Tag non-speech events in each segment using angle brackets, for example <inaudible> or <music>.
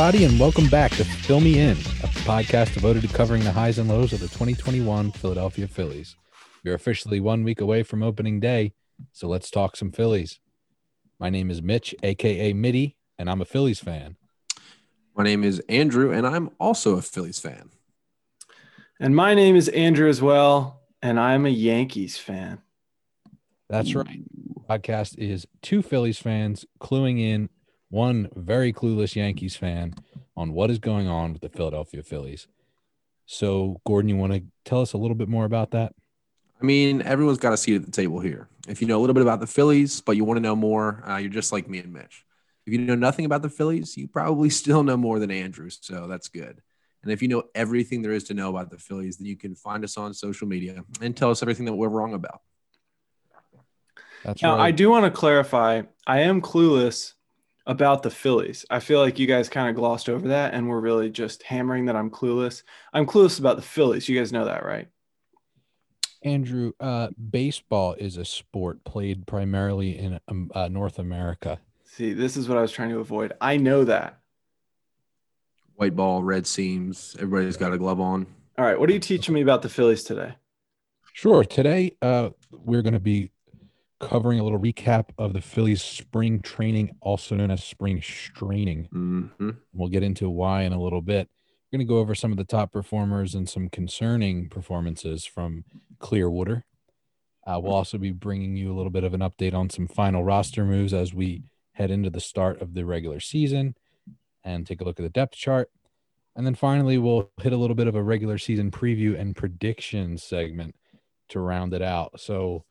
everybody, and welcome back to Phil Me In, a podcast devoted to covering the highs and lows of the 2021 Philadelphia Phillies. We're officially one week away from opening day, so let's talk some Phillies. My name is Mitch, aka Mitty, and I'm a Phillies fan. My name is Andrew, and I'm also a Phillies fan. And my name is Andrew as well, and I'm a Yankees fan. That's right. Podcast is two Phillies fans cluing in one very clueless Yankees fan on what is going on with the Philadelphia Phillies. So, Gordon, you want to tell us a little bit more about that? I mean, everyone's got a seat at the table here. If you know a little bit about the Phillies, but you want to know more, uh, you're just like me and Mitch. If you know nothing about the Phillies, you probably <laughs> still know more than Andrew. So that's good. And if you know everything there is to know about the Phillies, then you can find us on social media and tell us everything that we're wrong about. That's now, right. I do want to clarify I am clueless about the Phillies. I feel like you guys kind of glossed over that and we're really just hammering that I'm clueless. I'm clueless about the Phillies. You guys know that, right? Andrew, uh, baseball is a sport played primarily in um, uh, North America. See, this is what I was trying to avoid. I know that. White ball, red seams. Everybody's got a glove on. All right. What are you teaching me about the Phillies today? Sure. Today, uh, we're going to be covering a little recap of the Phillies spring training, also known as spring straining. Mm-hmm. We'll get into why in a little bit. We're going to go over some of the top performers and some concerning performances from Clearwater. Uh, we'll also be bringing you a little bit of an update on some final roster moves as we head into the start of the regular season and take a look at the depth chart. And then finally, we'll hit a little bit of a regular season preview and prediction segment to round it out. So,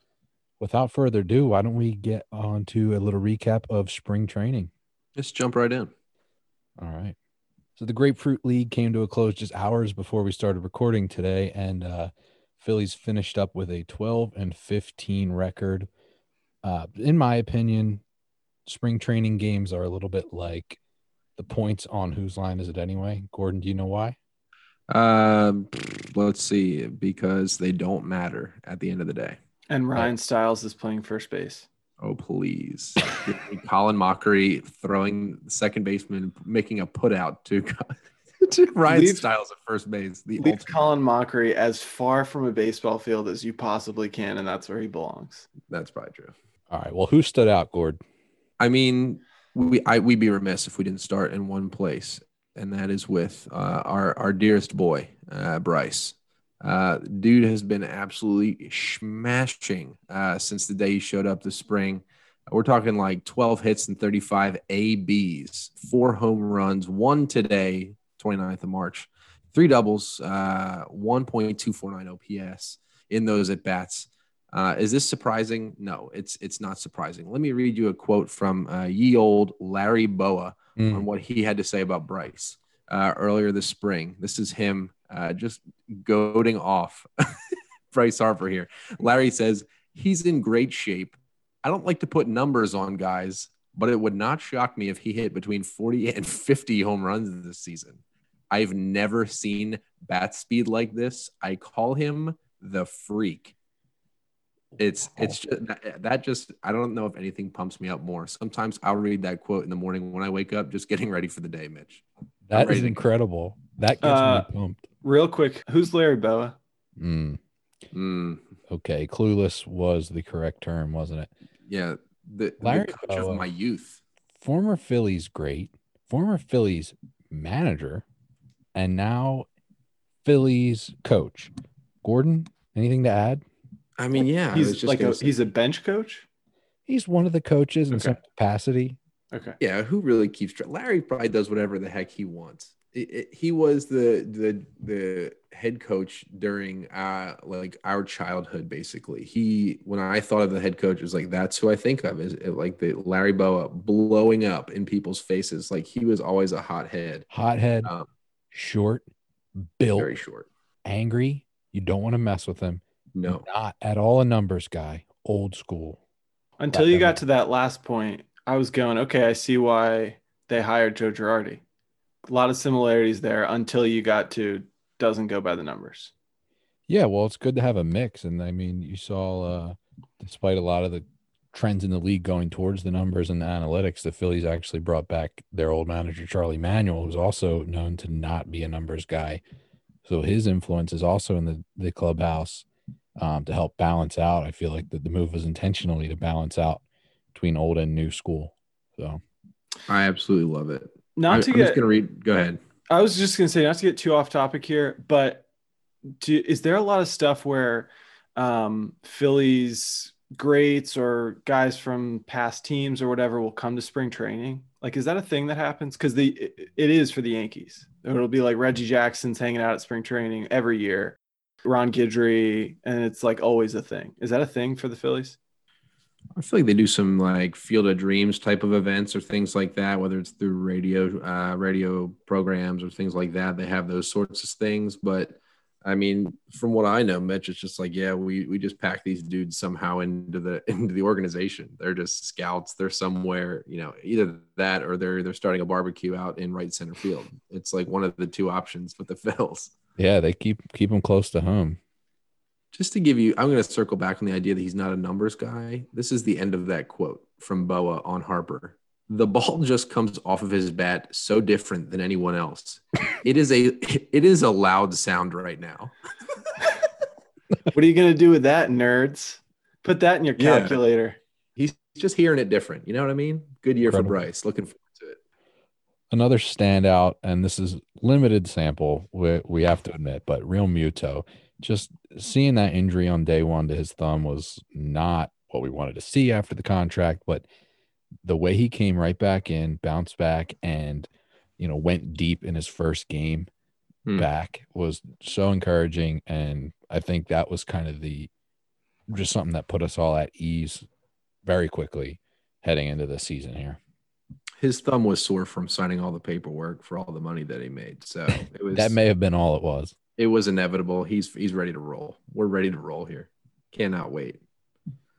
without further ado, why don't we get on to a little recap of spring training? Let's jump right in. All right. So the Grapefruit League came to a close just hours before we started recording today, and uh, Phillies finished up with a 12 and 15 record. Uh, in my opinion, spring training games are a little bit like the points on whose line is it anyway. Gordon, do you know why? Um, let's see, because they don't matter at the end of the day. And Ryan Stiles is playing first base. Oh, please. <laughs> Colin Mochrie throwing second baseman, making a put out to, <laughs> to Ryan leave, Stiles at first base. The leave Colin Mochrie as far from a baseball field as you possibly can, and that's where he belongs. That's probably true. All right. Well, who stood out, Gord? I mean, we I, we'd be remiss if we didn't start in one place, and that is with uh, our our dearest boy, uh, Bryce. Uh, dude has been absolutely smashing uh, since the day he showed up this spring. We're talking like 12 hits and 35 ABs, four home runs, one today, 29th of March, three doubles, uh, 1.249 OPS in those at bats. Uh, is this surprising? No, it's it's not surprising. Let me read you a quote from uh, ye old Larry Bowa mm. on what he had to say about Bryce uh, earlier this spring. This is him uh, just goading off <laughs> Bryce Harper here. Larry says he's in great shape. I don't like to put numbers on guys, but it would not shock me if he hit between 40 and 50 home runs this season. I've never seen bat speed like this. I call him the freak. It's it's just that just I don't know if anything pumps me up more. Sometimes I'll read that quote in the morning when I wake up, just getting ready for the day, Mitch. That is incredible. That gets uh, me pumped. Real quick, who's Larry Bowa? Mm. Mm. Okay, clueless was the correct term, wasn't it? Yeah, the, Larry the coach Bowa, of my youth, former Phillies great, former Phillies manager, and now Phillies coach. Gordon, anything to add? I mean, yeah, he's like a, he's a bench coach. He's one of the coaches in okay. some capacity. Okay. Yeah, who really keeps track? Larry probably does whatever the heck he wants. It, it, he was the the the head coach during uh like our childhood basically. He when i thought of the head coach it was like that's who i think of is like the larry bowa blowing up in people's faces. Like he was always a hothead. Hothead um, short built very short. angry. You don't want to mess with him. No. Not at all a numbers guy. Old school. Until you got to that last point I was going, okay, I see why they hired Joe Girardi. A lot of similarities there until you got to doesn't go by the numbers. Yeah, well, it's good to have a mix, and I mean, you saw, uh, despite a lot of the trends in the league going towards the numbers and the analytics, the Phillies actually brought back their old manager Charlie Manuel, who's also known to not be a numbers guy. So his influence is also in the the clubhouse um, to help balance out. I feel like that the move was intentionally to balance out between old and new school. So I absolutely love it. Not to I'm get. just gonna read. Go ahead. I was just gonna say not to get too off topic here, but do, is there a lot of stuff where um, Phillies greats or guys from past teams or whatever will come to spring training? Like, is that a thing that happens? Because the it, it is for the Yankees. It'll be like Reggie Jackson's hanging out at spring training every year, Ron Guidry, and it's like always a thing. Is that a thing for the Phillies? I feel like they do some like Field of Dreams type of events or things like that, whether it's through radio, uh, radio programs or things like that. They have those sorts of things, but I mean, from what I know, Mitch, it's just like, yeah, we we just pack these dudes somehow into the <laughs> into the organization. They're just scouts. They're somewhere, you know, either that or they're they're starting a barbecue out in right center field. It's like one of the two options with the <laughs> Phils. Yeah, they keep keep them close to home. Just to give you, I'm going to circle back on the idea that he's not a numbers guy. This is the end of that quote from Bowa on Harper the ball <laughs> just comes off of his bat so different than anyone else. It is a <laughs> it is a loud sound right now. <laughs> what are you gonna do with that, nerds? Put that in your calculator. Yeah. He's just hearing it different. You know what I mean? Good year Incredible. for Bryce. Looking forward to it. Another standout, and this is limited sample. We we have to admit, but Realmuto. Just seeing that injury on day one to his thumb was not what we wanted to see after the contract, but the way he came right back in, bounced back, and you know went deep in his first game hmm. back was so encouraging, and I think that was kind of the just something that put us all at ease very quickly heading into the season here. His thumb was sore from signing all the paperwork for all the money that he made, so it <laughs> was that may have been all it was. It was inevitable. He's he's ready to roll. We're ready to roll here. Cannot wait.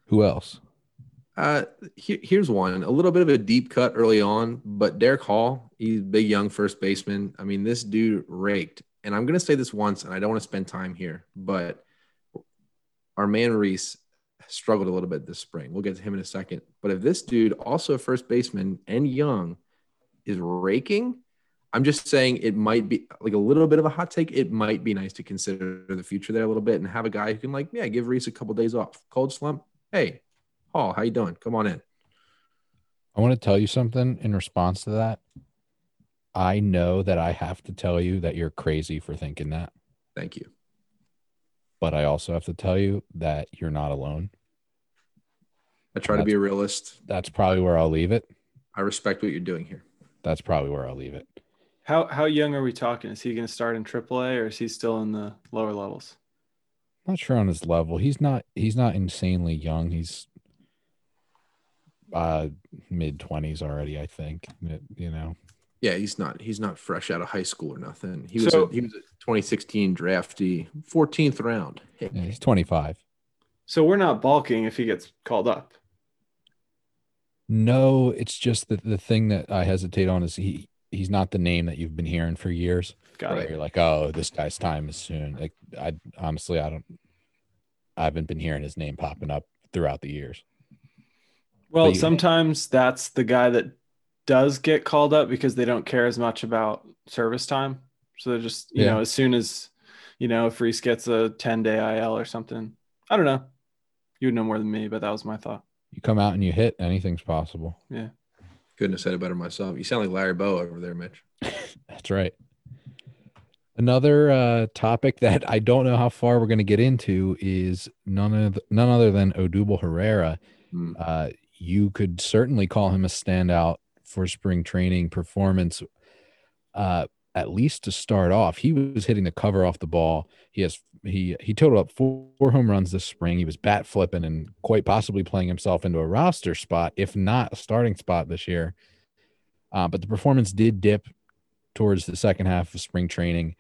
Who else? Uh, here's one. A little bit of a deep cut early on, but Darick Hall, he's big young first baseman. I mean, this dude raked. And I'm gonna say this once, and I don't want to spend time here, but our man Rhys struggled a little bit this spring. We'll get to him in a second. But if this dude, also a first baseman and young, is raking, I'm just saying it might be like a little bit of a hot take. It might be nice to consider the future there a little bit and have a guy who can like, yeah, give Rhys a couple days off. Cold slump. Hey, Paul, how you doing? Come on in. I want to tell you something in response to that. I know that I have to tell you that you're crazy for thinking that. Thank you. But I also have to tell you that you're not alone. I try to be a realist. That's probably where I'll leave it. I respect what you're doing here. That's probably where I'll leave it. How how young are we talking? Is he going to start in AAA or is he still in the lower levels? I'm not sure on his level. He's not he's not insanely young. He's uh mid 20s already i think you know yeah he's not he's not fresh out of high school or nothing he was so, a, he was a 2016 draftee 14th round yeah, he's 25 so we're not balking if he gets called up no it's just that the thing that i hesitate on is he he's not the name that you've been hearing for years got right? it you're like oh this guy's time is soon like i honestly i don't i haven't been hearing his name popping up throughout the years well, sometimes that's the guy that does get called up because they don't care as much about service time. So they're just, you yeah. know, as soon as, you know, if Rhys gets a 10 day IL or something, I don't know. You would know more than me, but that was my thought. You come out and you hit, anything's possible. Yeah. Couldn't have said it better myself. You sound like Larry Bowa over there, Mitch. <laughs> That's right. Another uh, topic that I don't know how far we're going to get into is none of none other than Odubel Herrera. Mm. Uh, you could certainly call him a standout for spring training performance. Uh, at least to start off, he was hitting the cover off the ball. He has he he totaled up four, four home runs this spring. He was bat flipping and quite possibly playing himself into a roster spot, if not a starting spot this year. Uh, but the performance did dip towards the second half of spring training.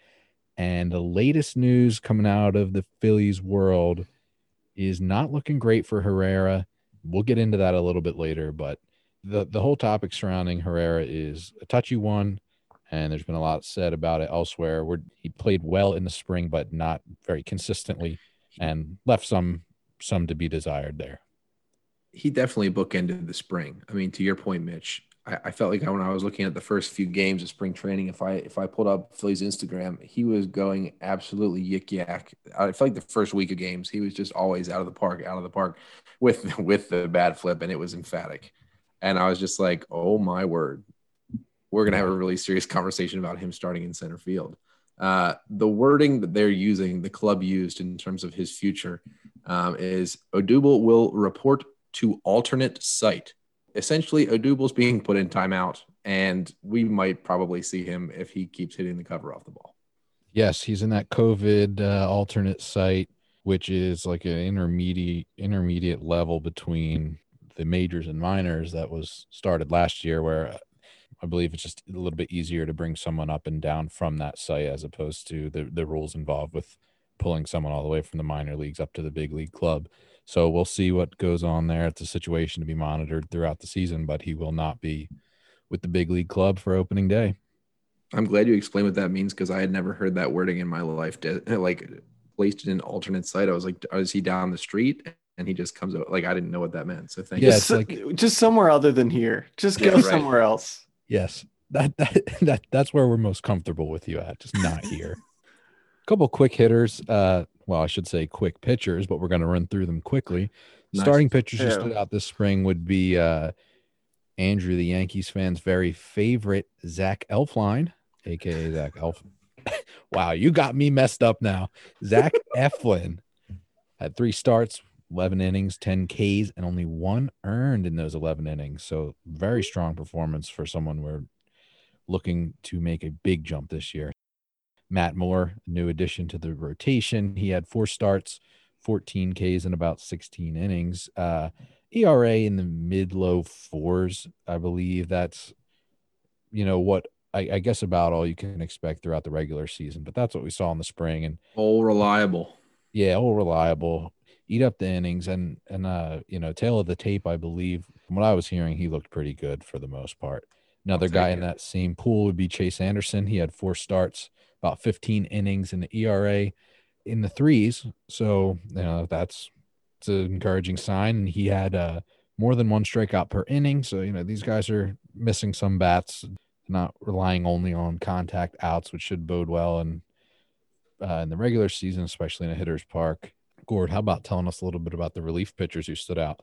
And the latest news coming out of the Phillies world is not looking great for Herrera we'll get into that a little bit later, but the the whole topic surrounding Herrera is a touchy one, and there's been a lot said about it elsewhere. Where he played well in the spring, but not very consistently, and left some some to be desired there. he definitely bookended the spring. I mean, to your point, Mitch, I, I, felt like when I was looking at the first few games of spring training, if I if I pulled up Philly's Instagram, he was going absolutely yik yak. I felt like the first week of games, he was just always out of the park, out of the park with <laughs> with the bad flip, and it was emphatic. And I was just like, oh my word, we're gonna have a really serious conversation about him starting in center field. Uh, the wording that they're using, the club used in terms of his future, um, is Odubel will report to alternate site. Essentially, Odubel's being put in timeout, and we might probably see him if he keeps hitting the cover off the ball. Yes, he's in that COVID uh, alternate site, which is like an intermediate intermediate level between the majors and minors that was started last year, where I believe it's just a little bit easier to bring someone up and down from that site as opposed to the the rules involved with pulling someone all the way from the minor leagues up to the big league club. So we'll see what goes on there. It's a situation to be monitored throughout the season, but he will not be with the big league club for opening day. I'm glad you explained what that means because I had never heard that wording in my life. <laughs> Like placed in an alternate site, I was like, oh, is he down the street? And he just comes out like I didn't know what that meant. So thank yeah, you. It's <laughs> like just somewhere other than here. Just go yeah, right. somewhere else. Yes, that that <laughs> that that's where we're most comfortable with you at. Just not here. A <laughs> couple quick hitters. Uh, well, I should say quick pitchers, but we're going to run through them quickly. Nice. Starting pitchers who stood out this spring would be uh, Andrew, the Yankees fans' very favorite Zach Elfline, aka Zach Elf. <laughs> wow, you got me messed up now. Zach Eflin had three starts, 11 innings, 10 Ks, and only one earned in those 11 innings. So, very strong performance for someone we're looking to make a big jump this year. Matt Moore, new addition to the rotation. He had four starts, 14 Ks in about 16 innings. Uh, ERA in the mid low fours, I believe. That's, you know, what I, I, guess about all you can expect throughout the regular season. But that's what we saw in the spring. And all reliable. Yeah, all reliable. Eat up the innings and and uh, you know, tail of the tape, I believe. From what I was hearing, he looked pretty good for the most part. Another guy it. in that same pool would be Chase Anderson. He had four starts, about 15 innings in the ERA in the threes. So, you know, that's it's an encouraging sign. And he had uh, more than one strikeout per inning. So, you know, these guys are missing some bats, not relying only on contact outs, which should bode well and uh, in the regular season, especially in a hitter's park. Gord, how about telling us a little bit about the relief pitchers who stood out?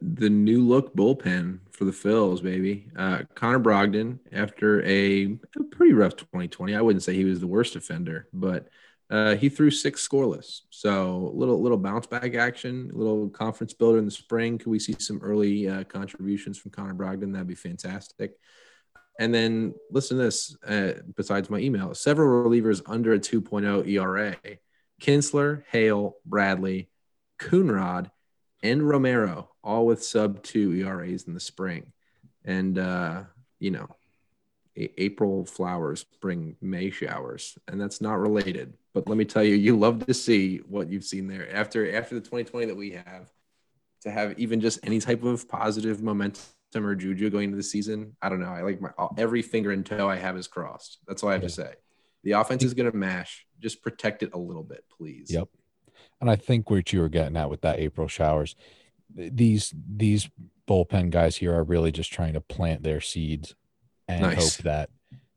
the new look bullpen for the Phils, baby. Uh, Connor Brogdon, after a, a, pretty rough 2020, I wouldn't say he was the worst offender, but uh, he threw six scoreless. So little little bounce back action, little conference builder in the spring. Could we see some early uh, contributions from Connor Brogdon? That'd be fantastic. And then listen to this. Uh, besides my email, several relievers under a 2.0 ERA: Kintzler, Hale, Bradley, Coonrod, and Romero, all with sub two ERAs in the spring. And, uh, you know, April flowers bring May showers, and that's not related. But let me tell you, you love to see what you've seen there after after the 2020 that we have to have even just any type of positive momentum or juju going into the season. I don't know. I like my every finger and toe I have is crossed. That's all I have to say. The offense is going to mash. Just protect it a little bit, please. Yep. And I think what you were getting at with that April showers, these these bullpen guys here are really just trying to plant their seeds and nice. hope that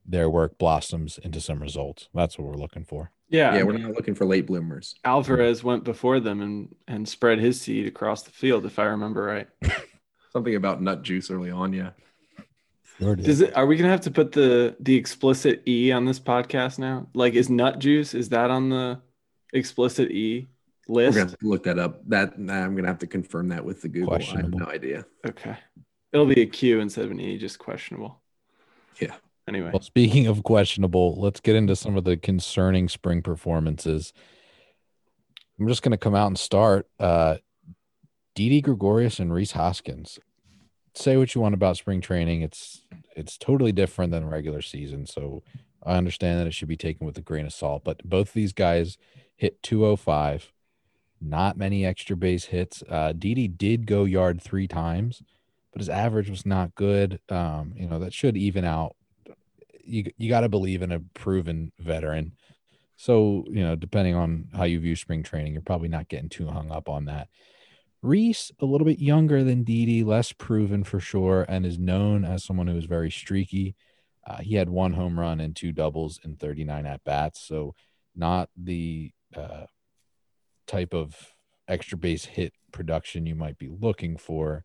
their work blossoms into some results. That's what we're looking for. Yeah, yeah, we're not looking for late bloomers. Alvarez went before them and and spread his seed across the field, if I remember right. <laughs> Something about nut juice early on, yeah. Does it? Are we gonna have to put the the explicit e on this podcast now? Like, is nut juice is that on the explicit e? list? We're gonna have to look that up. That I'm gonna have to confirm that with the Google. I have no idea. Okay, it'll be a Q instead of an E, just questionable. Yeah. Anyway. Well, speaking of questionable, let's get into some of the concerning spring performances. I'm just gonna come out and start. Uh, Didi Gregorius and Rhys Hoskins. Say what you want about spring training. It's it's totally different than regular season. So I understand that it should be taken with a grain of salt. But both these guys hit 205 not many extra base hits. Uh, Didi did go yard three times, but his average was not good. Um, you know, that should even out. You, you got to believe in a proven veteran. So, you know, depending on how you view spring training, you're probably not getting too hung up on that. Rhys, a little bit younger than Didi, less proven for sure, and is known as someone who is very streaky. Uh, he had one home run and two doubles in 39 at bats, so not the uh, type of extra base hit production you might be looking for.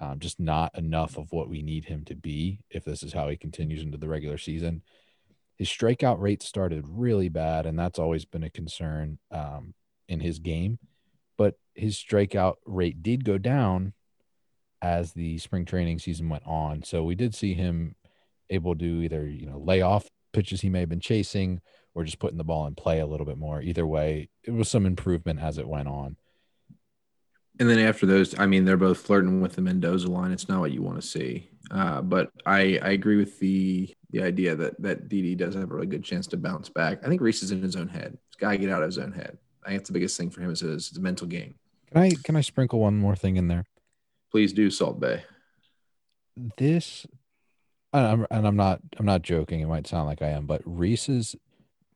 Um, just not enough of what we need him to be if this is how he continues into the regular season. His strikeout rate started really bad, and that's always been a concern um, in his game. But his strikeout rate did go down as the spring training season went on. So we did see him able to either you know lay off pitches he may have been chasing or just putting the ball in play a little bit more. Either way, it was some improvement as it went on. And then after those, I mean, they're both flirting with the Mendoza line. It's not what you want to see. Uh, but I, I agree with the the idea that that Didi does have a really good chance to bounce back. I think Rhys is in his own head. Got to get out of his own head. I think it's the biggest thing for him is his, his mental game. Can I can I sprinkle one more thing in there? Please do, Salt Bae. This, and I'm, and I'm not I'm not joking. It might sound like I am, but Rhys's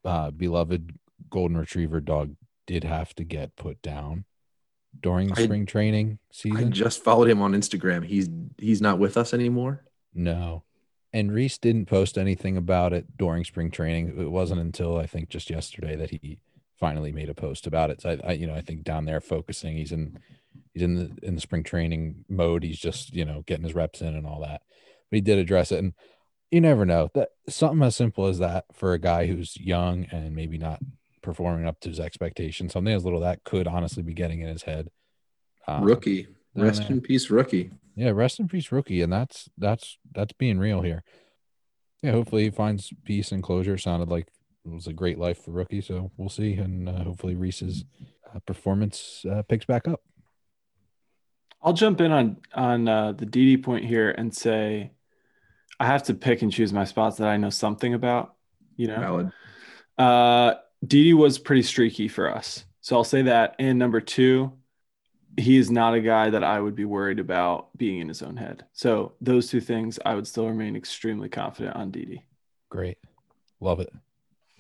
uh, beloved golden retriever dog did have to get put down during I, spring training season. I just followed him on Instagram. He's he's not with us anymore. No. And Rhys didn't post anything about it during spring training. It wasn't until I think just yesterday that he finally made a post about it. So I, I you know, I think down there focusing, he's in he's in the in the spring training mode. He's just, you know, getting his reps in and all that. But he did address it. And you never know that something as simple as that for a guy who's young and maybe not performing up to his expectations. Something as little that could honestly be getting in his head. Um, rookie, rest in peace, rookie. Yeah, rest in peace, rookie, and that's that's that's being real here. Yeah, hopefully he finds peace and closure. Sounded like it was a great life for rookie, so we'll see, and uh, hopefully Rhys's uh, performance uh, picks back up. I'll jump in on on uh, the Didi point here and say I have to pick and choose my spots that I know something about. You know, valid. Uh, Didi was pretty streaky for us. So I'll say that. And number two, he is not a guy that I would be worried about being in his own head. So those two things, I would still remain extremely confident on Didi. Great, love it.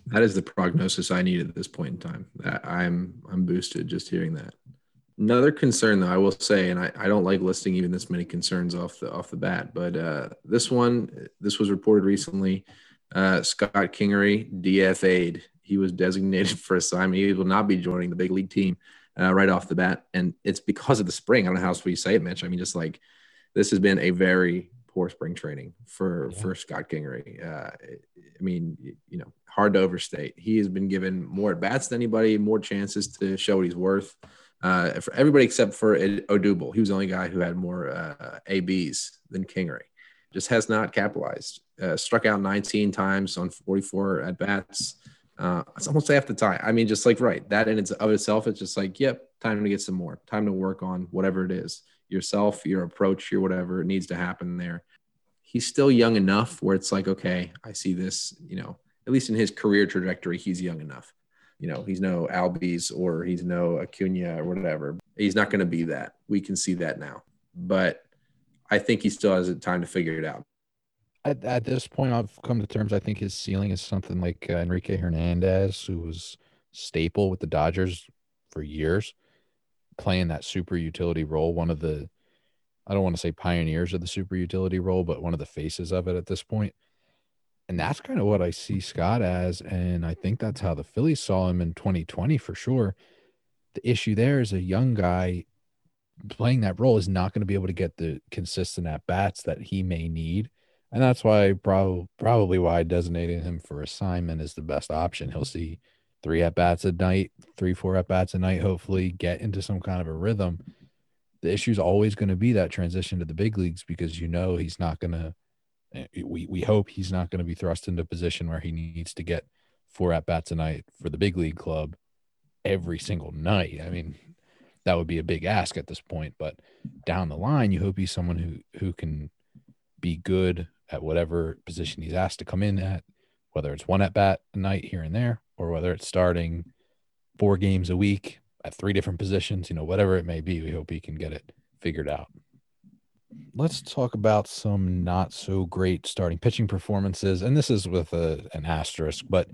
That is the prognosis I need at this point in time. I'm I'm boosted just hearing that. Another concern, though, I will say, and I, I don't like listing even this many concerns off the off the bat, but uh, this one, this was reported recently. Uh, Scott Kingery DFA'd he was designated <laughs> for assignment. He will not be joining the big league team uh, right off the bat, and it's because of the spring. I don't know how else you say it, Mitch. I mean, just like this has been a very poor spring training for yeah. for Scott Kingery. Uh, I mean, you know, hard to overstate. He has been given more at bats than anybody, more chances to show what he's worth. Uh, for everybody except for Odubel, he was the only guy who had more uh, ABs than Kingery. Just has not capitalized. Uh, struck out 19 times on 44 at bats. Uh, it's almost half the time. I mean, just like right, that in its of itself, it's just like, yep, time to get some more, time to work on whatever it is, yourself, your approach, your whatever it needs to happen there. He's still young enough where it's like, okay, I see this, you know, at least in his career trajectory, he's young enough. You know, he's no Albies or he's no Acuna or whatever. He's not going to be that. We can see that now. But I think he still has time to figure it out at, at this point, I've come to terms. I think his ceiling is something like uh, Enrique Hernandez, who was staple with the Dodgers for years, playing that super utility role. One of the, I don't want to say pioneers of the super utility role, but one of the faces of it at this point. And that's kind of what I see Scott as. And I think that's how the Phillies saw him in 2020 for sure. The issue there is a young guy playing that role is not going to be able to get the consistent at bats that he may need and that's why probably probably why designating him for assignment is the best option. He'll see three at bats a night, three four at bats a night. Hopefully, get into some kind of a rhythm. The issue is always going to be that transition to the big leagues because you know he's not going to. Eh, we we hope he's not going to be thrust into a position where he needs to get four at bats a night for the big league club every single night. I mean, that would be a big ask at this point. But down the line, you hope he's someone who who can be good at whatever position he's asked to come in at, whether it's one at bat a night here and there, or whether it's starting four games a week at three different positions, you know, whatever it may be, we hope he can get it figured out. Let's talk about some not so great starting pitching performances. And this is with a, an asterisk, but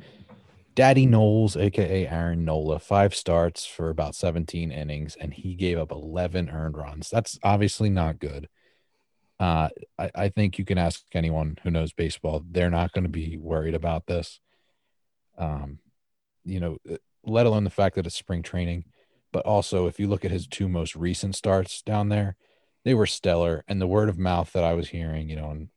Daddy Knowles, aka Aaron Nola, five starts for about 17 innings, and he gave up 11 earned runs. That's obviously not good. Uh, I, I think you can ask anyone who knows baseball; they're not going to be worried about this. Um, you know, uh, let alone the fact that it's spring training, but also if you look at his two most recent starts down there, they were stellar. And the word of mouth that I was hearing, you know, and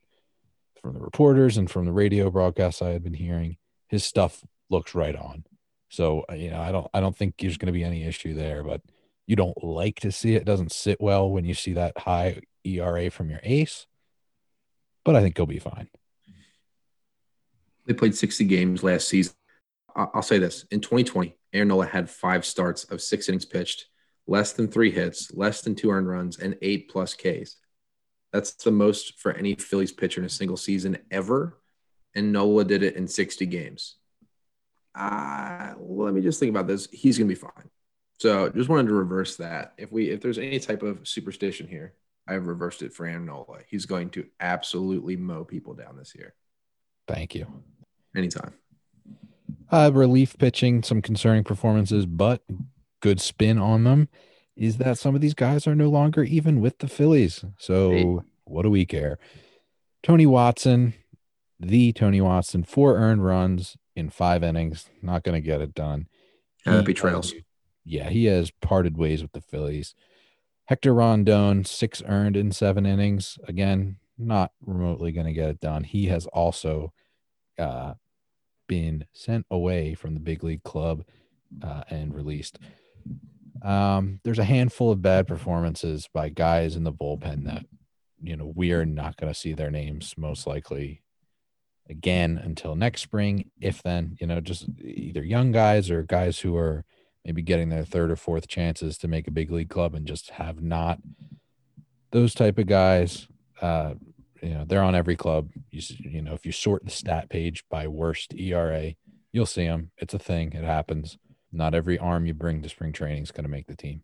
from the reporters and from the radio broadcasts I had been hearing, his stuff looks right on. So uh, you know, I don't I don't think there's going to be any issue there, but you don't like to see it. it. Doesn't sit well when you see that high ERA from your ace. But I think he'll be fine. They played 60 games last season. I'll say this: in 2020, Aaron Nola had five starts of six innings pitched, less than three hits, less than two earned runs, and eight plus Ks. That's the most for any Phillies pitcher in a single season ever. And Nola did it in 60 games uh, let me just think about this. He's going to be fine. So just wanted to reverse that. If we if there's any type of superstition here, I've reversed it for Aaron Nola. He's going to absolutely mow people down this year. Thank you. Anytime. Uh, relief pitching, some concerning performances, but good spin on them is that some of these guys are no longer even with the Phillies. So hey. what do we care? Tony Watson, the Tony Watson, four earned runs, in five innings. Not going to get it done. Happy trails. yeah, he has parted ways with the Phillies. Hector Rondon, six earned in seven innings. Again, not remotely going to get it done. He has also uh, been sent away from the big league club uh, and released. Um, there's a handful of bad performances by guys in the bullpen that, you know, we are not going to see their names most likely again until next spring. If then, you know, just either young guys or guys who are maybe getting their third or fourth chances to make a big league club and just have not those type of guys. Uh, you know, they're on every club. You, you know, if you sort the stat page by worst ERA, you'll see them. It's a thing. It happens. Not every arm you bring to spring training is going to make the team.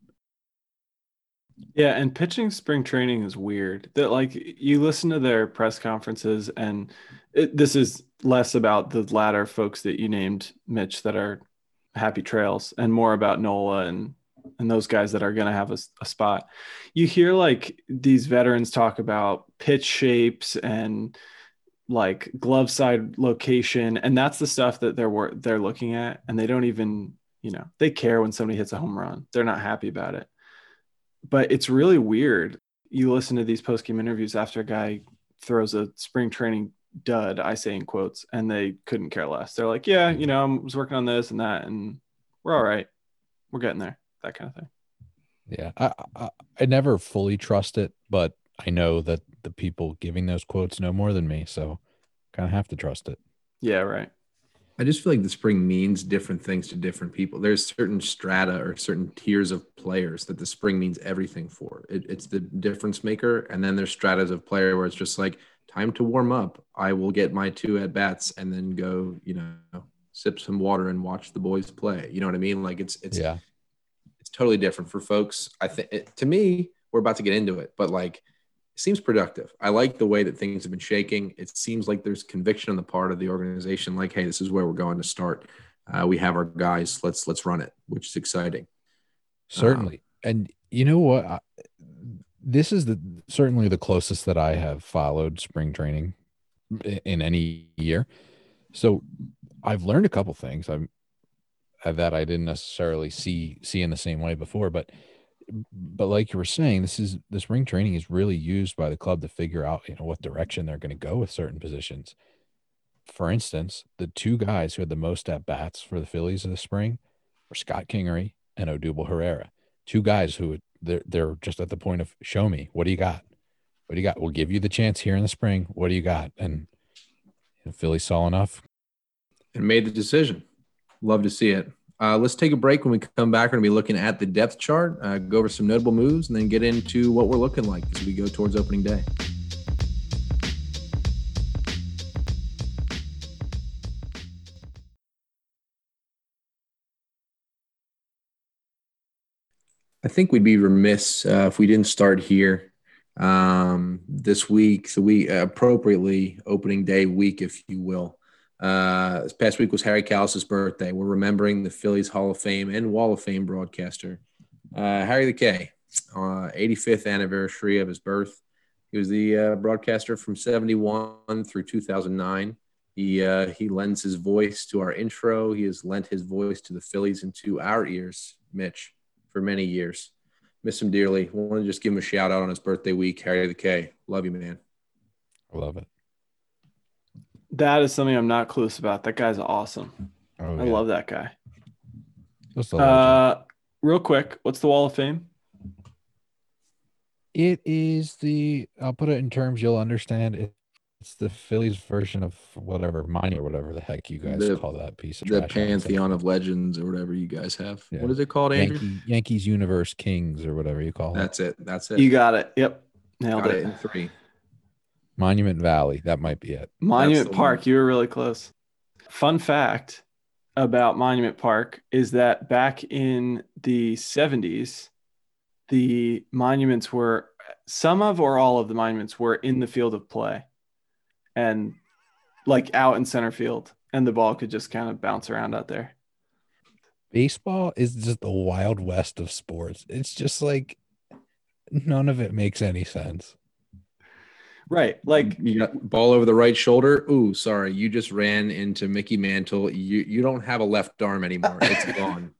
Yeah, and pitching spring training is weird. That like you listen to their press conferences, and it, this is less about the latter folks that you named, Mitch, that are happy trails, and more about Nola and and those guys that are going to have a, a spot. You hear like these veterans talk about pitch shapes and like glove side location, and that's the stuff that they're they're looking at, and they don't even you know they care when somebody hits a home run. They're not happy about it but it's really weird. You listen to these post game interviews after a guy throws a spring training dud, I say in quotes, and they couldn't care less. They're like, yeah, you know, I was working on this and that, and we're all right. We're getting there. That kind of thing. Yeah, I, I, I never fully trust it, but I know that the people giving those quotes know more than me, so kind of have to trust it. Yeah, right. I just feel like the spring means different things to different people. There's certain strata or certain tiers of players that the spring means everything for. It, it's the difference maker. And then there's stratas of player where it's just like time to warm up. I will get my two at bats and then go, you know, sip some water and watch the boys play. You know what I mean? Like it's, it's, yeah, it's totally different for folks. I think to me, we're about to get into it, but like it seems productive. I like the way that things have been shaking. It seems like there's conviction on the part of the organization, like, hey, this is where we're going to start. Uh, we have our guys. Let's let's run it, which is exciting. Certainly, um, and you know what? I, this is the certainly the closest that I have followed spring training in any year. So I've learned a couple things. I'm Uh, that I didn't necessarily see see in the same way before, but but like you were saying, this is the spring training is really used by the club to figure out you know what direction they're going to go with certain positions. For instance, the two guys who had the most at bats for the Phillies the spring were Scott Kingery and Odubel Herrera. Two guys who they're they're just at the point of show me what do you got, what do you got? We'll give you the chance here in the spring. What do you got? And know, Philly saw enough and made the decision. Love to see it. Uh, let's take a break. When we come back, we're going to be looking at the depth chart, uh, go over some notable moves, and then get into what we're looking like as we go towards opening day. I think we'd be remiss uh, if we didn't start here um, this week, the week appropriately opening day week, if you will. Uh, this past week was Harry Kalas's birthday. We're remembering the Phillies Hall of Fame and Wall of Fame broadcaster, uh, Harry the K, uh, 85th anniversary of his birth. He was the uh, broadcaster from 71 through 2009. He, uh, he lends his voice to our intro. He has lent his voice to the Phillies and to our ears, Mitch, for many years. Miss him dearly. Want to just give him a shout out on his birthday week. Harry the K. Love you, man. I love it. That is something I'm not clueless about. That guy's awesome. Oh, I yeah. love that guy. Uh, real quick, what's the Wall of Fame? It is the. I'll put it in terms you'll understand. It, it's the Phillies version of whatever mine or whatever the heck you guys the, call that piece of the pantheon of legends or whatever you guys have. Yeah. What is it called, Andrew? Yankee, Yankees Universe Kings or whatever you call it. That's it. That's it. You got it. Yep, nailed got it. it in three. Monument Valley. That might be it. Monument Park. You were really close. Fun fact about Monument Park is that back in the 70s, the monuments were some of or all of the monuments were in the field of play and like out in center field, and the ball could just kind of bounce around out there. Baseball is just the wild west of sports. It's just like none of it makes any sense. Right. Like you got ball over the right shoulder. Ooh, sorry. You just ran into Mickey Mantle. You you don't have a left arm anymore. <laughs> It's gone.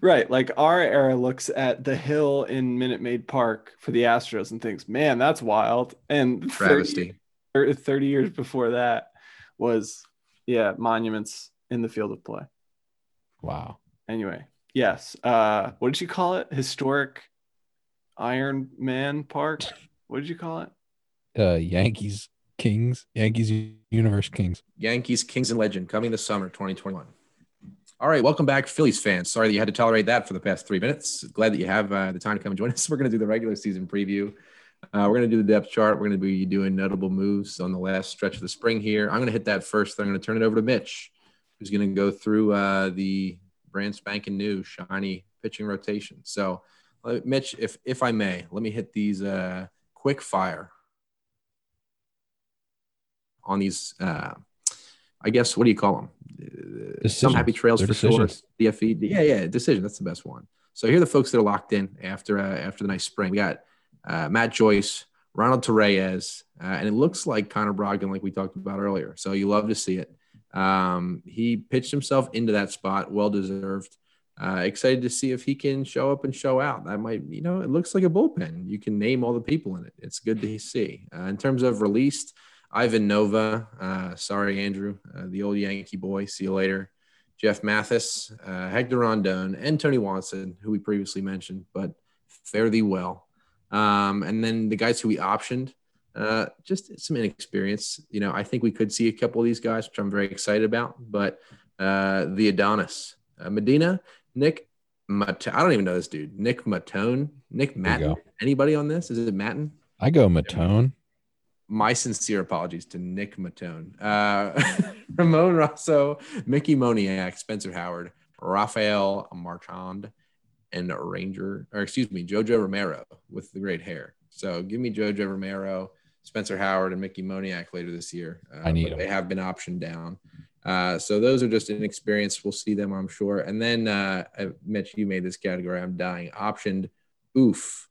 Right. Like our era looks at the hill in Minute Maid Park for the Astros and thinks, man, that's wild. And travesty. 30, 30 years before that was, yeah, monuments in the field of play. Wow. Anyway, yes. Uh, what did you call it? Historic Iron Man Park? What did you call it? Uh, Yankees Kings, Yankees Universe Kings. Yankees Kings and Legend coming this summer 2021. All right, welcome back, Phillies fans. Sorry that you had to tolerate that for the past three minutes. Glad that you have uh, the time to come and join us. <laughs> We're going to do the regular season preview. Uh, we're going to do the depth chart. We're going to be doing notable moves on the last stretch of the spring here. I'm going to hit that first. Then I'm going to turn it over to Mitch, who's going to go through uh, the brand spanking new shiny pitching rotation. So, uh, Mitch, if if I may, let me hit these uh, quick fire on these. Uh, I guess what do you call them? Decisions. Some happy trails They're for decisions. sure. DFE, yeah, yeah, decision. That's the best one. So here are the folks that are locked in after uh, after the nice spring. We got uh, Matt Joyce, Ronald Torreyes, uh, and it looks like Connor Brogdon, like we talked about earlier. So you love to see it. Um, he pitched himself into that spot, well deserved. Uh, excited to see if he can show up and show out. That might, you know, it looks like a bullpen. You can name all the people in it. It's good to see. Uh, in terms of released, Ivan Nova, uh, sorry, Andrew, uh, the old Yankee boy. See you later. Jeff Mathis, uh, Hector Rondon, and Tony Watson, who we previously mentioned, but fare thee well. Um, and then the guys who we optioned, uh, just some inexperience. You know, I think we could see a couple of these guys, which I'm very excited about. But the Adonis, Medina, Nick Mat- I don't even know this dude. Nick Matone. Nick Maton. Anybody on this? Is it Maton? I go Matone. My sincere apologies to Nick Matone. Uh, <laughs> Ramon Rosso, Mickey Moniak, Spencer Howard, Rafael Marchand, and Ranger, or excuse me, Jojo Romero with the great hair. So give me Jojo Romero, Spencer Howard, and Mickey Moniak later this year. Uh, I need them. They have been optioned down. Uh, so those are just inexperienced. We'll see them, I'm sure. And then, uh, Mitch, you made this category. I'm dying. Optioned, oof.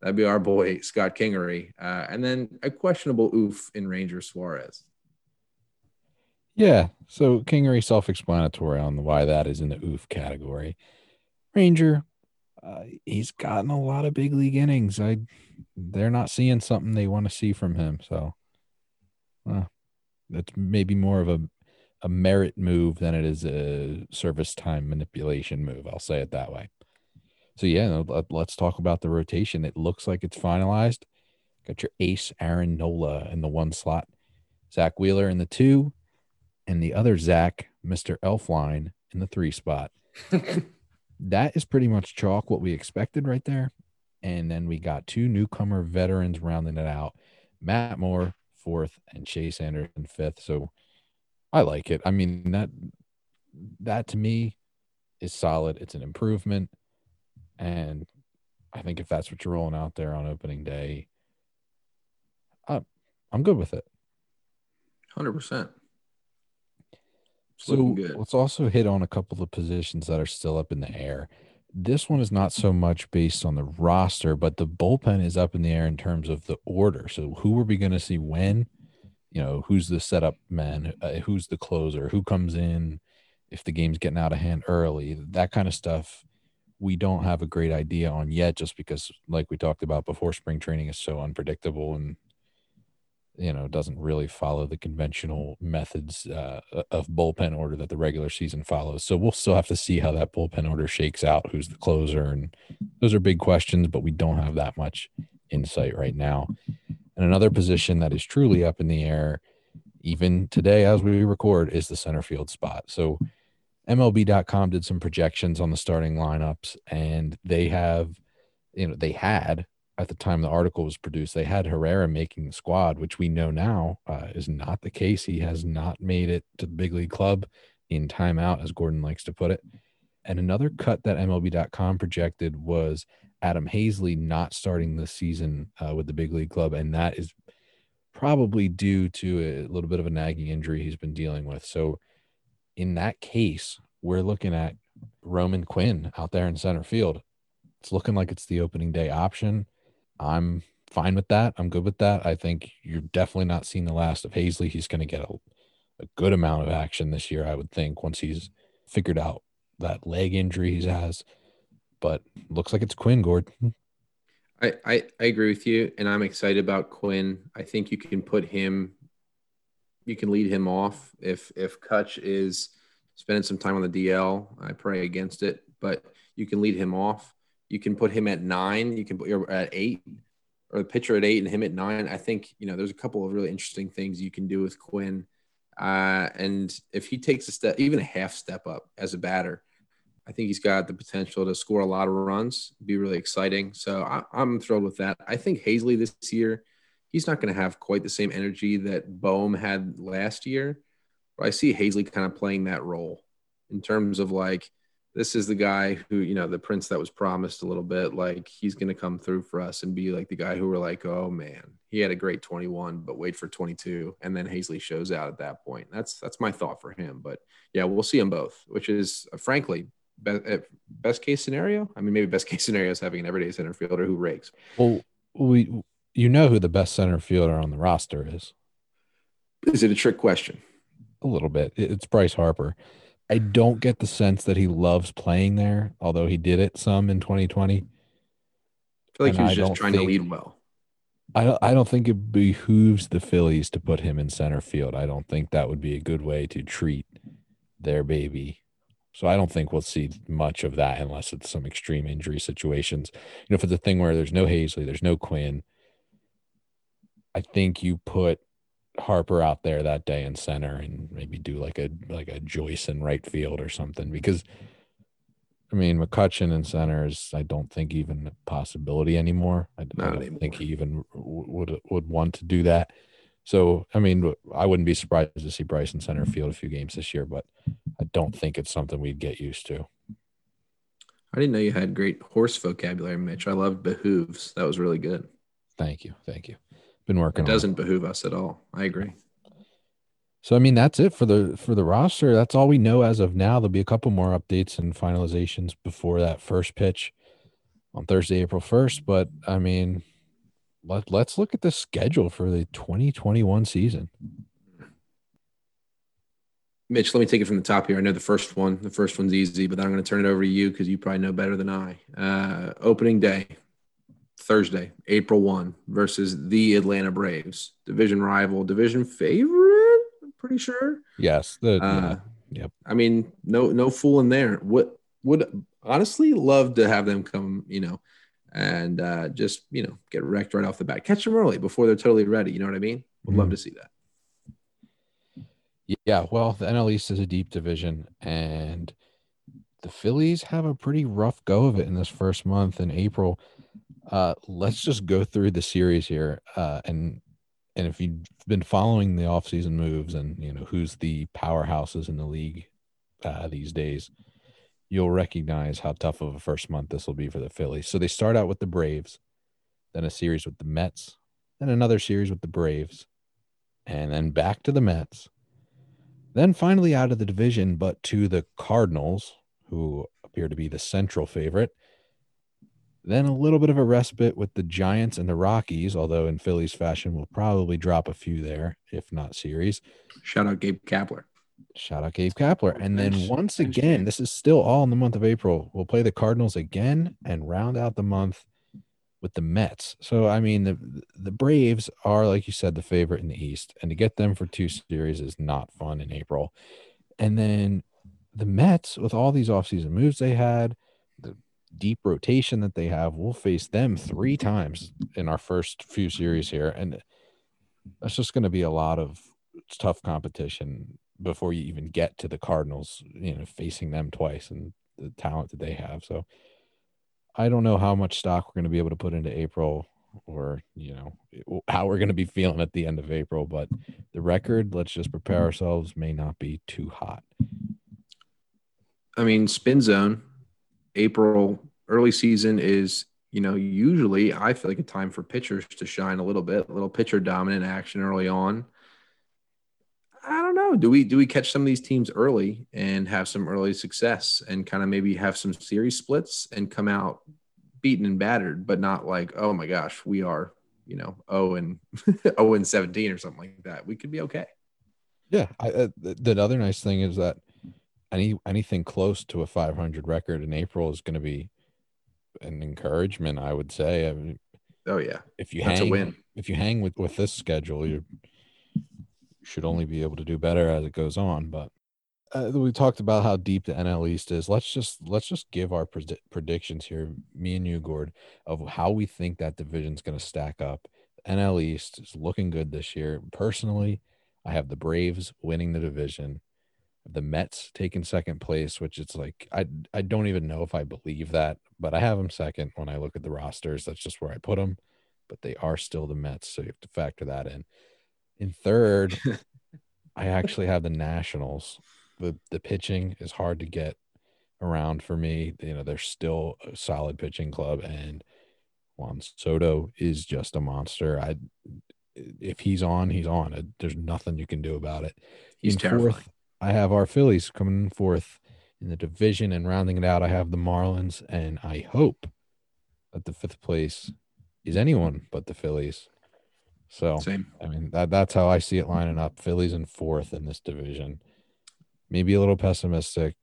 That'd be our boy Scott Kingery. Uh, and then a questionable oof in Ranger Suarez. Yeah. So Kingery self-explanatory on why that is in the oof category. Ranger, uh, he's gotten a lot of big league innings. I, they're not seeing something they want to see from him. So, uh, that's maybe more of a a merit move than it is a service time manipulation move. I'll say it that way. So yeah, let's talk about the rotation. It looks like it's finalized. Got your ace Aaron Nola in the one slot, Zack Wheeler in the two, and the other Zach, Mister Elfline, in the three spot. <laughs> that is pretty much chalk what we expected right there. And then we got two newcomer veterans rounding it out: Matt Moore fourth and Chase Anderson fifth. So I like it. I mean that that to me is solid. It's an improvement, and I think if that's what you're rolling out there on opening day, I'm I'm good with it. Hundred percent. so let's also hit on a couple of positions that are still up in the air. This one is not so much based on the roster, but the bullpen is up in the air in terms of the order. So who are we going to see when? You know, who's the setup man? Uh, who's the closer? Who comes in if the game's getting out of hand early? That kind of stuff we don't have a great idea on yet, just because, like we talked about before, spring training is so unpredictable and you know doesn't really follow the conventional methods uh, of bullpen order that the regular season follows. So we'll still have to see how that bullpen order shakes out. Who's the closer, and those are big questions, but we don't have that much insight right now. And another position that is truly up in the air, even today as we record, is the center field spot. So MLB.com did some projections on the starting lineups, and they have, you know, they had at the time the article was produced, they had Herrera making the squad, which we know now uh, is not the case. He has not made it to the big league club in timeout, as Gordon likes to put it. And another cut that MLB.com projected was Adam Haseley not starting the season uh, with the big league club, and that is probably due to a little bit of a nagging injury he's been dealing with. So, in that case, we're looking at Roman Quinn out there in center field. It's looking like it's the opening day option. I'm fine with that. I'm good with that. I think you're definitely not seeing the last of Haseley. He's going to get a, a good amount of action this year, I would think, once he's figured out that leg injury he has. But looks like it's Quinn, Gordon. I, I, I agree with you, and I'm excited about Quinn. I think you can put him, you can lead him off if if Kutch is spending some time on the DL. I pray against it, but you can lead him off. You can put him at nine. You can put your at eight, or the pitcher at eight and him at nine. I think you know there's a couple of really interesting things you can do with Quinn, uh, and if he takes a step, even a half step up as a batter, I think he's got the potential to score a lot of runs. Be really exciting. So I, I'm thrilled with that. I think Haseley this year, he's not going to have quite the same energy that Bohm had last year. But I see Haseley kind of playing that role in terms of like this is the guy who, you know, the prince that was promised a little bit. Like he's going to come through for us and be like the guy who we're like, oh man, he had a great 21, but wait for 22. And then Haseley shows out at that point. That's that's my thought for him. But yeah, we'll see them both, which is uh, frankly best, uh, best case scenario. I mean, maybe best <laughs> case scenario is having an everyday center fielder who rakes. Well, we you know who the best center fielder on the roster is. Is it a trick question? A little bit. It's Bryce Harper. I don't get the sense that he loves playing there, although he did it some in 2020. I feel like and he was I just trying think, to lead well. I don't, I don't think it behooves the Phillies to put him in center field. I don't think that would be a good way to treat their baby. So I don't think we'll see much of that unless it's some extreme injury situations. You know, if it's a thing where there's no Haseley, there's no Quinn, I think you put Harper out there that day in center and maybe do like a like a Joyce in right field or something because I mean McCutchen in center is I don't think even a possibility anymore. I, I don't anymore. think he even would would want to do that. So I mean I wouldn't be surprised to see Bryce in center field a few games this year, but I don't think it's something we'd get used to. I didn't know you had great horse vocabulary, Mitch. I loved behooves. That was really good. Thank you. Thank you. Been working. It doesn't behoove us at all. I agree. So I mean that's it for the for the roster. That's all we know as of now. There'll be a couple more updates and finalizations before that first pitch on Thursday, April first. But I mean, let let's look at the schedule for the 2021 season. Mitch, let me take it from the top here. I know the first one, the first one's easy, but then I'm going to turn it over to you because you probably know better than I. Uh, opening day, Thursday, April 1 versus the Atlanta Braves, division rival, division favorite, I'm pretty sure. Yes. The, uh, yeah. Yep. I mean, no no fooling there. What would honestly love to have them come, you know, and uh, just, you know, get wrecked right off the bat. Catch them early before they're totally ready. You know what I mean? Would mm-hmm. love to see that. Yeah, well, the NL East is a deep division, and the Phillies have a pretty rough go of it in this first month in April. Uh, let's just go through the series here, uh, and and if you've been following the offseason moves and you know who's the powerhouses in the league uh, these days, you'll recognize how tough of a first month this will be for the Phillies. So they start out with the Braves, then a series with the Mets, then another series with the Braves, and then back to the Mets, Then finally out of the division, but to the Cardinals, who appear to be the central favorite. Then a little bit of a respite with the Giants and the Rockies, although in Phillies fashion, we'll probably drop a few there, if not series. Shout out Gabe Kapler. Shout out Gabe Kapler. And then once again, this is still all in the month of April. We'll play the Cardinals again and round out the month with the Mets. So I mean the the Braves are like you said the favorite in the East and to get them for two series is not fun in April. And then the Mets with all these offseason moves they had, the deep rotation that they have, we'll face them three times in our first few series here. And that's just going to be a lot of tough competition before you even get to the Cardinals, you know, facing them twice and the talent that they have. So I don't know how much stock we're going to be able to put into April or, you know, how we're going to be feeling at the end of April, but the record, let's just prepare ourselves, may not be too hot. I mean, spin zone April early season is you know usually I feel like a time for pitchers to shine a little bit, a little pitcher dominant action early on. I don't know. Do we do we catch some of these teams early and have some early success and kind of maybe have some series splits and come out beaten and battered, but not like oh my gosh, we are you know oh and <laughs> oh and seventeen or something like that. We could be okay. Yeah, I, uh, the, the other nice thing is that any anything close to a 500 record in April is going to be an encouragement. I would say. I mean, oh yeah, if you That's hang, if you hang with with this schedule, you should only be able to do better as it goes on. But uh, we talked about how deep the NL East is. Let's just let's just give our pred- predictions here, me and you, Gord, of how we think that division's going to stack up. The NL East is looking good this year. Personally, I have the Braves winning the division the Mets taking second place, which it's like I I don't even know if I believe that, but I have them second when I look at the rosters. That's just where I put them, but they are still the Mets, so you have to factor that in. In third, <laughs> I actually have the Nationals. The the pitching is hard to get around for me. You know, they're still a solid pitching club, and Juan Soto is just a monster. I if he's on, he's on. There's nothing you can do about it. He's in terrifying. Fourth, I have our Phillies coming fourth in the division and rounding it out. I have the Marlins, and I hope that the fifth place is anyone but the Phillies. So, Same. I mean, that that's how I see it lining up. Phillies in fourth in this division. Maybe a little pessimistic,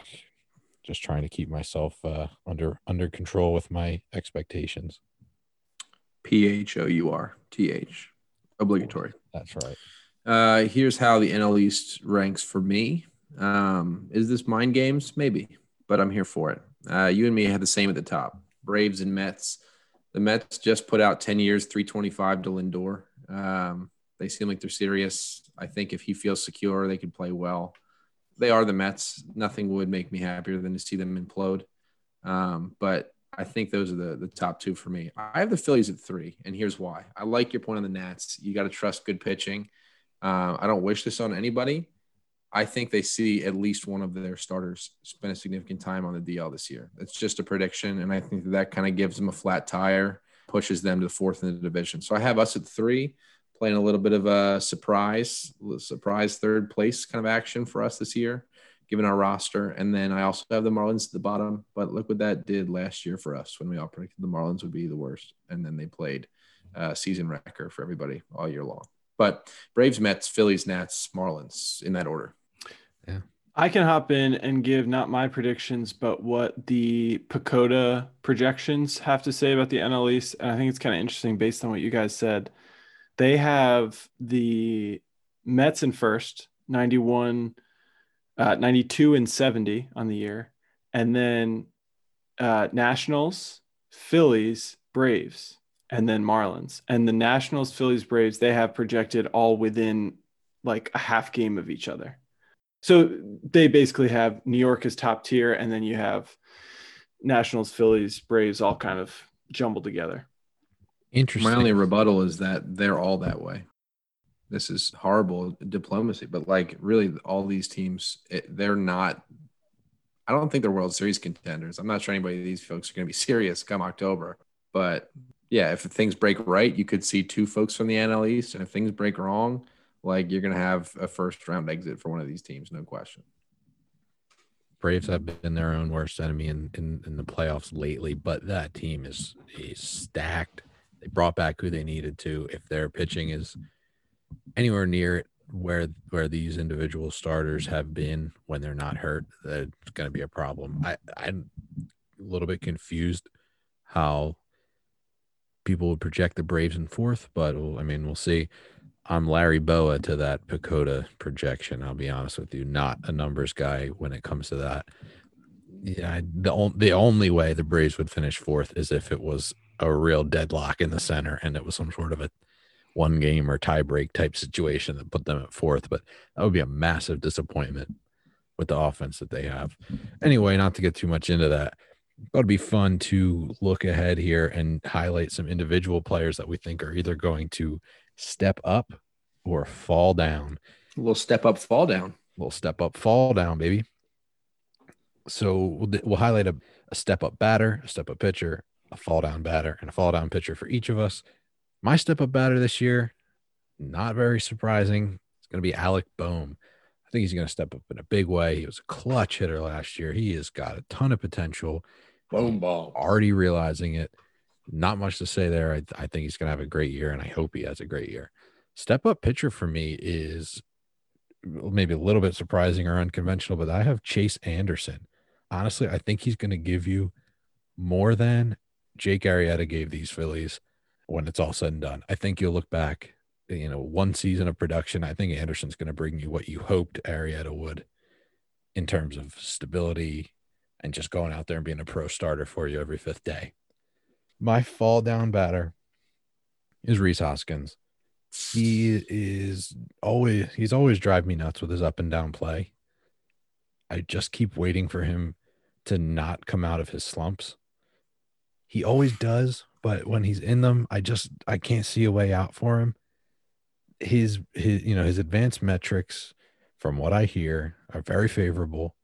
just trying to keep myself uh, under under control with my expectations. P H O U R T H, obligatory. That's right. Uh, here's how the NL East ranks for me. Um, is this mind games? Maybe, but I'm here for it. Uh, you and me had the same at the top. Braves and Mets. The Mets just put out 10 years, 325 to Lindor. Um, they seem like they're serious. I think if he feels secure, they could play well. They are the Mets. Nothing would make me happier than to see them implode. Um, but I think those are the, the top two for me. I have the Phillies at three, and here's why. I like your point on the Nats. You got to trust good pitching. Uh, I don't wish this on anybody. I think they see at least one of their starters spend a significant time on the DL this year. It's just a prediction, and I think that, that kind of gives them a flat tire, pushes them to the fourth in the division. So I have us at three, playing a little bit of a surprise, surprise third place kind of action for us this year, given our roster. And then I also have the Marlins at the bottom. But look what that did last year for us when we all predicted the Marlins would be the worst, and then they played season record for everybody all year long. But Braves, Mets, Phillies, Nats, Marlins in that order. I can hop in and give not my predictions, but what the PECOTA projections have to say about the NL East. And I think it's kind of interesting based on what you guys said. They have the Mets in first, 91, uh, 92 and 70 on the year. And then uh, Nationals, Phillies, Braves and then Marlins. And the Nationals, Phillies, Braves, they have projected all within like a half game of each other. So they basically have New York as top tier, and then you have Nationals, Phillies, Braves all kind of jumbled together. Interesting. My only rebuttal is that they're all that way. This is horrible diplomacy, but like really, all these teams, it, they're not. I don't think they're World Series contenders. I'm not sure anybody of these folks are going to be <laughs> serious come October, but yeah, if things break right, you could see two folks from the NL East, and if things break wrong, like you're gonna have a first round exit for one of these teams, no question. Braves have been their own worst enemy in, in, in the playoffs lately, but that team is is stacked. They brought back who they needed to. If their pitching is anywhere near where where these individual starters have been when they're not hurt, that's going to be a problem. I I'm a little bit confused how people would project the Braves in fourth, but I mean we'll see. I'm Larry Bowa to that PECOTA projection. I'll be honest with you, not a numbers guy when it comes to that. Yeah, the the only way the Braves would finish fourth is if it was a real deadlock in the center and it was some sort of a one game or tie break type situation that put them at fourth. But that would be a massive disappointment with the offense that they have. Anyway, not to get too much into that, it'd be fun to look ahead here and highlight some individual players that we think are either going to step up or fall down. A little step up, fall down. A little step up, fall down, baby. So we'll, we'll highlight a, a step up batter, a step up pitcher, a fall down batter, and a fall down pitcher for each of us. My step up batter this year, not very surprising. It's going to be Alec Bohm. I think he's going to step up in a big way. He was a clutch hitter last year. He has got a ton of potential. Boom ball. Already realizing it. Not much to say there. I, I think he's going to have a great year, and I hope he has a great year. Step up pitcher for me is maybe a little bit surprising or unconventional, but I have Chase Anderson. Honestly, I think he's going to give you more than Jake Arrieta gave these Phillies when it's all said and done. I think you'll look back, you know, one season of production. I think Anderson's going to bring you what you hoped Arrieta would in terms of stability and just going out there and being a pro starter for you every fifth day. My fall down batter is Rhys Hoskins. He is always he's always drive me nuts with his up and down play. I just keep waiting for him to not come out of his slumps. He always does, but when he's in them, I just I can't see a way out for him. His his you know his advanced metrics, from what I hear, are very favorable,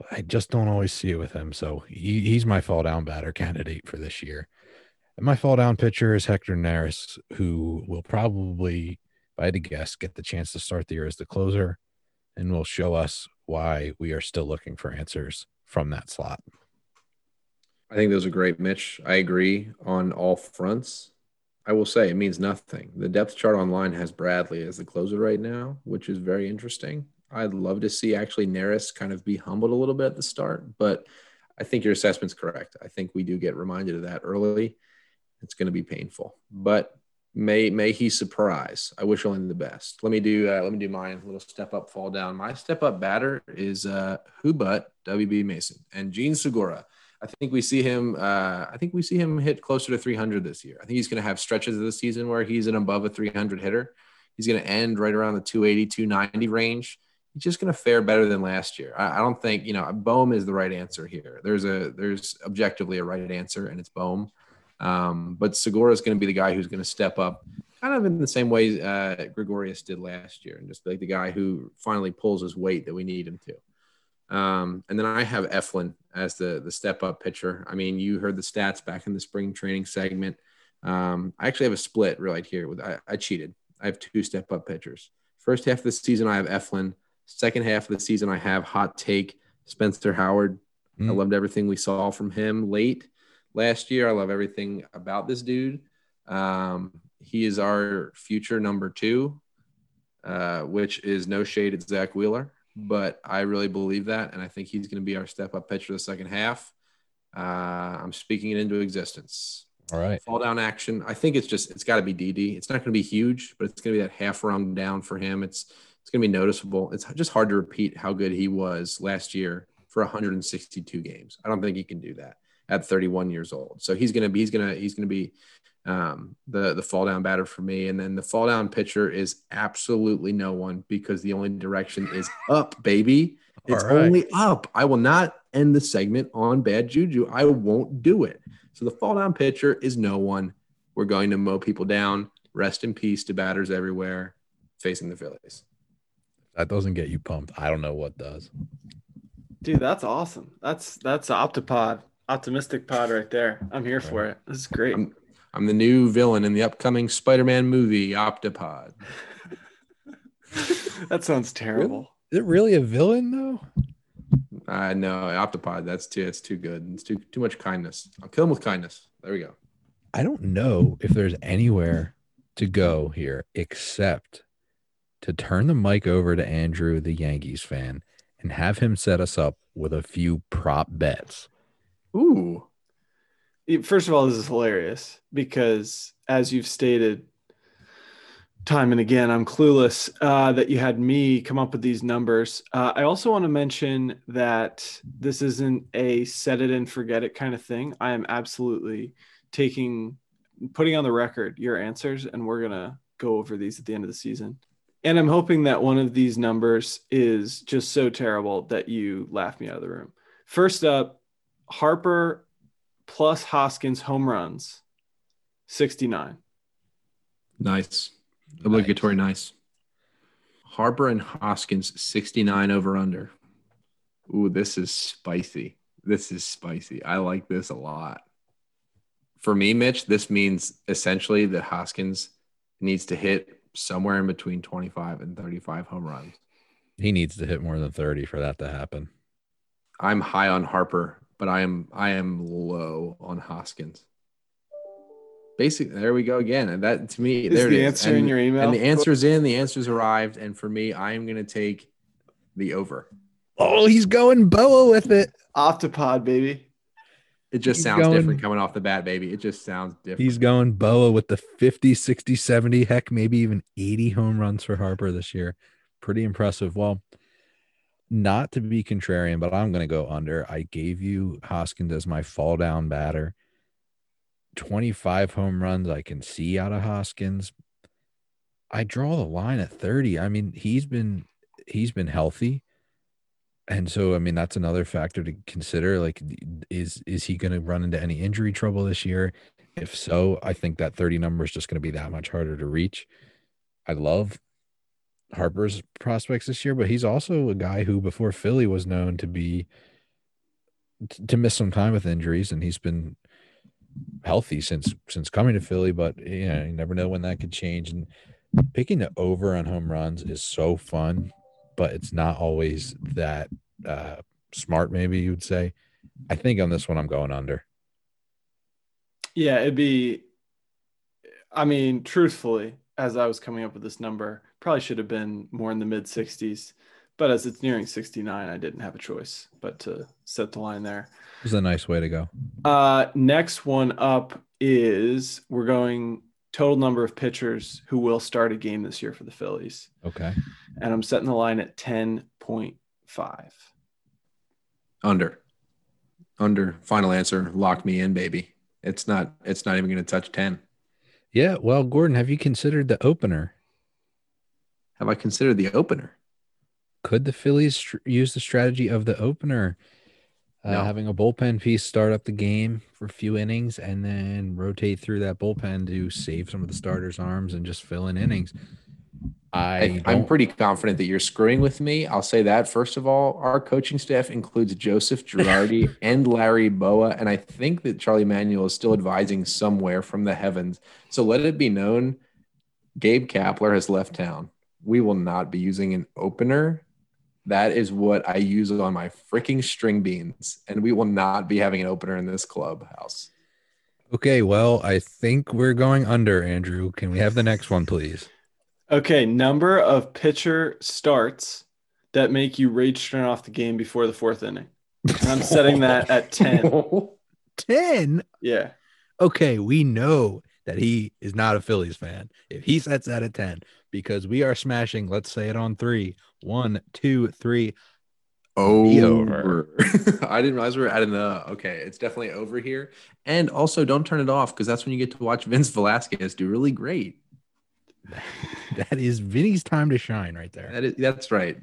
but I just don't always see it with him. So he, he's my fall down batter candidate for this year. And my fall down pitcher is Hector Neris, who will probably, if I had to guess, get the chance to start the year as the closer and will show us why we are still looking for answers from that slot. I think those are great, Mitch. I agree on all fronts. I will say it means nothing. The depth chart online has Bradley as the closer right now, which is very interesting. I'd love to see actually Neris kind of be humbled a little bit at the start, but I think your assessment's correct. I think we do get reminded of that early. It's going to be painful, but may may he surprise. I wish only the best. Let me do uh, let me do mine. Little step up, fall down. My step up batter is uh, who but WB Mason and Jean Segura. I think we see him. Uh, I think we see him hit closer to 300 this year. I think he's going to have stretches of the season where he's an above a 300 hitter. He's going to end right around the 280, 290 range. He's just going to fare better than last year. I, I don't think you know Bohm is the right answer here. There's a there's objectively a right answer, and it's Bohm. Um, but Segura is going to be the guy who's going to step up, kind of in the same way uh, Gregorius did last year, and just like the guy who finally pulls his weight that we need him to. Um, and then I have Eflin as the the step up pitcher. I mean, you heard the stats back in the spring training segment. Um, I actually have a split right here. With I, I cheated. I have two step up pitchers. First half of the season, I have Eflin. Second half of the season, I have hot take Spencer Howard. Mm. I loved everything we saw from him late last year. I love everything about this dude. Um, he is our future number two, uh, which is no shade at Zack Wheeler, but I really believe that, and I think he's going to be our step up pitcher the second half. Uh, I'm speaking it into existence. All right. Fall down action. I think it's just it's got to be Didi. It's not going to be huge, but it's going to be that half rung down for him. It's it's going to be noticeable. It's just hard to repeat how good he was last year for 162 games. I don't think he can do that at 31 years old. So he's gonna be he's gonna he's gonna be um, the the fall down batter for me, and then the fall down pitcher is absolutely no one because the only direction is up, baby. It's right. only up. I will not end the segment on bad juju. I won't do it. So the fall down pitcher is no one. We're going to mow people down. Rest in peace to batters everywhere facing the Phillies. That doesn't get you pumped. I don't know what does. Dude, that's awesome. That's that's Optipod optimistic pod right there. I'm here for it. This is great. I'm, I'm the new villain in the upcoming Spider-Man movie, Optipod. <laughs> that sounds terrible. Is it really a villain though? Uh, know Optipod. That's too. It's too good. It's too too much kindness. I'll kill him with kindness. There we go. I don't know if there's anywhere to go here except to turn the mic over to Andrew, the Yankees fan, and have him set us up with a few prop bets. Ooh. First of all, this is hilarious because, as you've stated time and again, I'm clueless uh, that you had me come up with these numbers. Uh, I also want to mention that this isn't a set it and forget it kind of thing. I am absolutely taking, putting on the record your answers, and we're going to go over these at the end of the season. And I'm hoping that one of these numbers is just so terrible that you laugh me out of the room. First up, Harper plus Hoskins home runs, 69. Nice. Obligatory nice. nice. Harper and Hoskins, 69 over under. Ooh, this is spicy. This is spicy. I like this a lot. For me, Mitch, this means essentially that Hoskins needs to hit somewhere in between 25 and 35 home runs. He needs to hit more than 30 for that to happen. I'm high on Harper, but I am I am low on Hoskins. Basically, there we go again. And that to me, is there the it answer is. in your email. And the answer's in, the answer's arrived. And for me, I am gonna take the over. Oh, he's going Bowa with it. Optipod, baby. It just he's sounds going, different coming off the bat, baby. It just sounds different. He's going Bowa with the 50, 60, 70, heck, maybe even 80 home runs for Harper this year. Pretty impressive. Well, not to be contrarian, but I'm going to go under. I gave you Hoskins as my fall down batter. 25 home runs I can see out of Hoskins. I draw the line at 30. I mean, he's been he's been healthy and so I mean that's another factor to consider. Like, is is he going to run into any injury trouble this year? If so, I think that 30 number is just going to be that much harder to reach. I love Harper's prospects this year, but he's also a guy who before Philly was known to be to miss some time with injuries, and he's been healthy since since coming to Philly. But you know, you never know when that could change. And picking the over on home runs is so fun but it's not always that uh, smart. Maybe you would say. I think on this one, I'm going under. Yeah, it'd be. I mean, truthfully, as I was coming up with this number, probably should have been more in the mid 60s. But as it's nearing 69, I didn't have a choice but to set the line there. It was a nice way to go. Uh, next one up is we're going total number of pitchers who will start a game this year for the Phillies. Okay. And I'm setting the line at 10.5. Under. Under. Final answer. Lock me in, baby. It's not it's not even going to touch 10. Yeah, well, Gordon, have you considered the opener? Have I considered the opener? Could the Phillies use the strategy of the opener? Uh, no. Having a bullpen piece start up the game for a few innings and then rotate through that bullpen to save some of the starters' arms and just fill in innings. I I'm pretty confident that you're screwing with me. I'll say that first of all, our coaching staff includes Joseph Girardi <laughs> and Larry Bowa, and I think that Charlie Manuel is still advising somewhere from the heavens. So let it be known, Gabe Kapler has left town. We will not be using an opener that is what I use on my freaking string beans, and we will not be having an opener in this clubhouse. Okay, well, I think we're going under, Andrew. Can we have the next one, please? Okay, number of pitcher starts that make you rage turn off the game before the fourth inning. And I'm setting that at <laughs> 10. 10? Yeah. Okay, we know that he is not a Phillies fan. If he sets that at 10, because we are smashing, let's say it on three. One, two, three. Over. <laughs> I didn't realize we were adding the okay. It's definitely over here. And also don't turn it off because that's when you get to watch Vince Velasquez do really great. <laughs> that is Vinny's time to shine right there. That is that's right.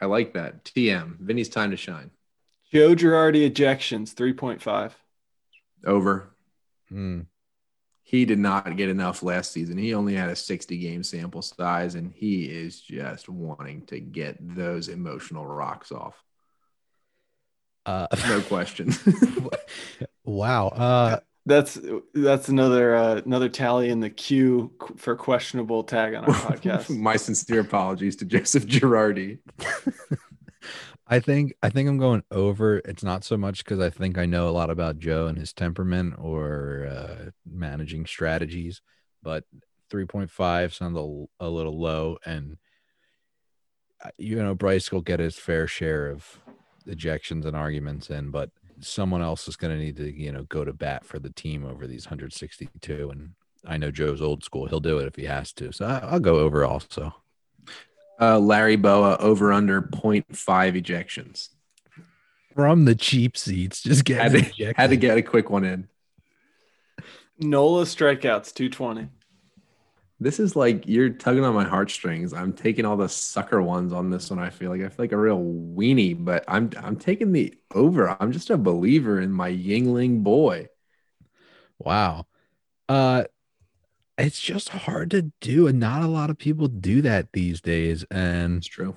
I like that. TM. Vinny's time to shine. Joe Girardi ejections 3.5. Over. Hmm he did not get enough last season. He only had a 60 game sample size, and he is just wanting to get those emotional rocks off. Uh, no question. <laughs> wow. Uh, That's that's another uh, another tally in the queue for questionable tag on our podcast. <laughs> My sincere apologies to Joseph Girardi. <laughs> I think I think I'm going over. It's not so much because I think I know a lot about Joe and his temperament or uh, managing strategies, but 3.5 sounds a, a little low, and uh, you know Bryce will get his fair share of ejections and arguments in, but someone else is going to need to you know go to bat for the team over these 162, and I know Joe's old school; he'll do it if he has to. So I, I'll go over also. Uh, Larry Bowa over under 0.5 ejections from the cheap seats. Just get had to, had to get a quick one in. Nola strikeouts 220. This is like you're tugging on my heartstrings. I'm taking all the sucker ones on this one. I feel like I feel like a real weenie, but I'm I'm taking the over. I'm just a believer in my Yuengling boy. Wow. Uh it's just hard to do and not a lot of people do that these days and it's true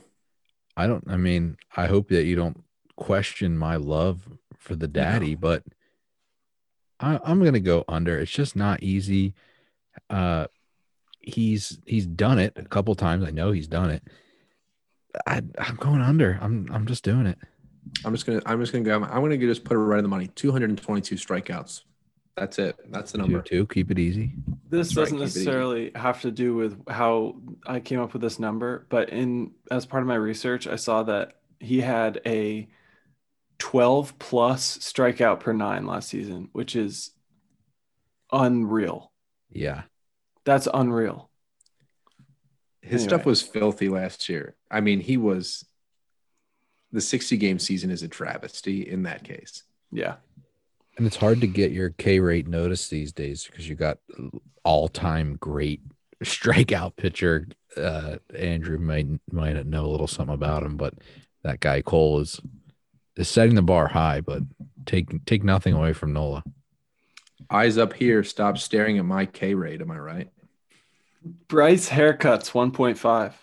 i don't i mean i hope that you don't question my love for the daddy no. but I, i'm gonna go under it's just not easy uh he's he's done it a couple times i know he's done it I, i'm going under i'm i'm just doing it i'm just gonna i'm just gonna go i'm gonna just put it right in the money 222 strikeouts that's it. That's the number. Two, two. Keep it easy. This That's doesn't right, necessarily have to do with how I came up with this number, but in as part of my research, I saw that he had a 12 plus strikeout per nine last season, which is unreal. Yeah. That's unreal. His anyway. stuff was filthy last year. I mean, he was the 60 game season is a travesty in that case. Yeah. And it's hard to get your K rate noticed these days because you got all time great <laughs> strikeout pitcher. Uh, Andrew might might know a little something about him, but that guy Cole is is setting the bar high. But take take nothing away from Nola. Eyes up here. Stop staring at my K rate. Am I right? Bryce haircuts one point five.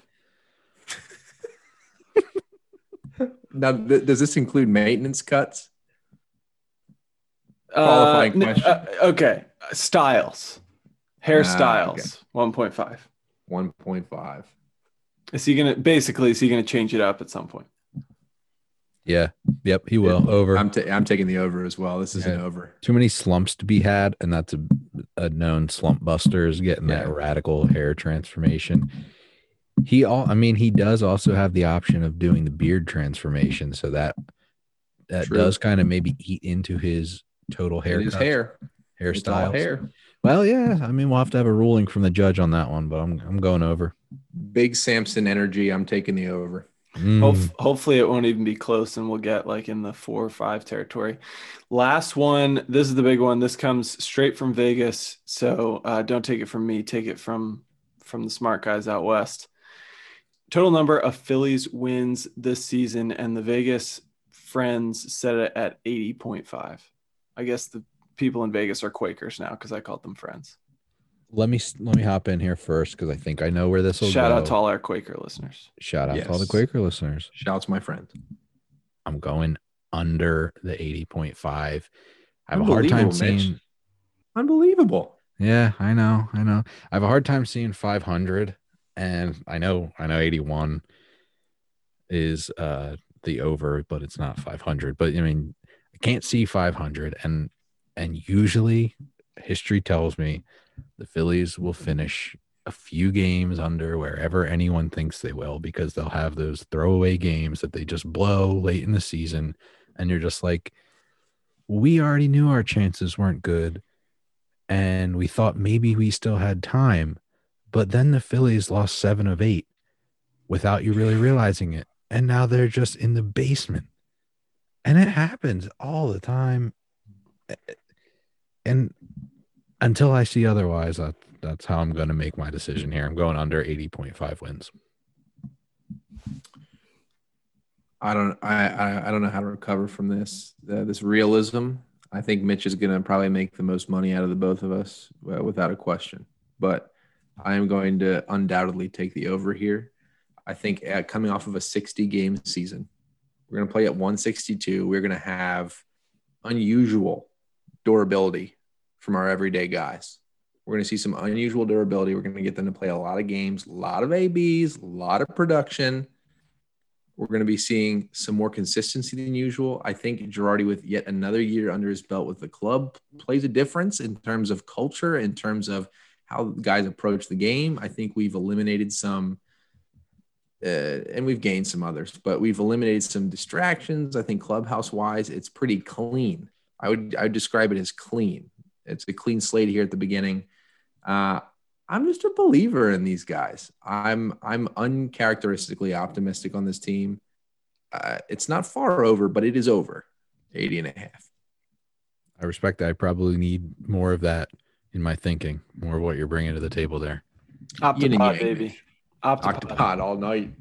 <laughs> now, th- does this include maintenance cuts? Qualifying uh, question. Uh, okay, styles, hairstyles, ah, okay. 1.5. 1.5. Is he gonna basically? Is he gonna change it up at some point? Yeah. Yep. He will. Over. I'm ta- I'm taking the over as well. This is yeah. an over. Too many slumps to be had, and that's a, a known slump buster is getting yeah. that radical hair transformation. He all. I mean, he does also have the option of doing the beard transformation, so that that True. does kind of maybe eat into his total hair. His hair, hairstyle, hair. Well, yeah. I mean, we'll have to have a ruling from the judge on that one, but I'm I'm going over. Big Samson energy. I'm taking the over. Mm. hopefully, it won't even be close, and we'll get like in the four or five territory. Last one. This is the big one. This comes straight from Vegas, so uh, don't take it from me. Take it from from the smart guys out west. Total number of Phillies wins this season, and the Vegas friends set it at 80.5. I guess the people in Vegas are Quakers now because I called them friends. Let me let me hop in here first because I think I know where this will go. Shout go. out to all our Quaker listeners. Shout out yes. to all the Quaker listeners. Shouts my friend. I'm going under the 80.5. I have a hard time seeing Mitch. Unbelievable. Yeah, I know. I know. I have a hard time seeing 500 and I know I know 81 is uh the over, but it's not 500. But I mean, I can't see 500 and and usually history tells me the Phillies will finish a few games under wherever anyone thinks they will because they'll have those throwaway games that they just blow late in the season. And you're just like we already knew our chances weren't good. And we thought maybe we still had time but then the Phillies lost 7 of 8 without you really realizing it. And now they're just in the basement. And it happens all the time. And until i see otherwise that, that's how i'm going to make my decision here. I'm going under 80.5 wins. I don't I, I don't know how to recover from this uh, this realism. I think mitch is going to probably make the most money out of the both of us uh, without a question. But i am going to undoubtedly take the over here. I think uh, coming off of a 60 game season we're going to play at 162. We're going to have unusual durability from our everyday guys. We're going to see some unusual durability. We're going to get them to play a lot of games, a lot of ABs, a lot of production. We're going to be seeing some more consistency than usual. I think Girardi, with yet another year under his belt with the club, plays a difference in terms of culture, in terms of how guys approach the game. I think we've eliminated some uh, and we've gained some others, but we've eliminated some distractions. I think clubhouse wise, it's pretty clean. I would I would describe it as clean. It's a clean slate here at the beginning. Uh, I'm just a believer in these guys. I'm I'm uncharacteristically optimistic on this team. Uh, it's not far over, but it is over 80 and a half. I respect that. I probably need more of that in my thinking, more of what you're bringing to the table there. Optipod, baby. Octopod. Octopod all night.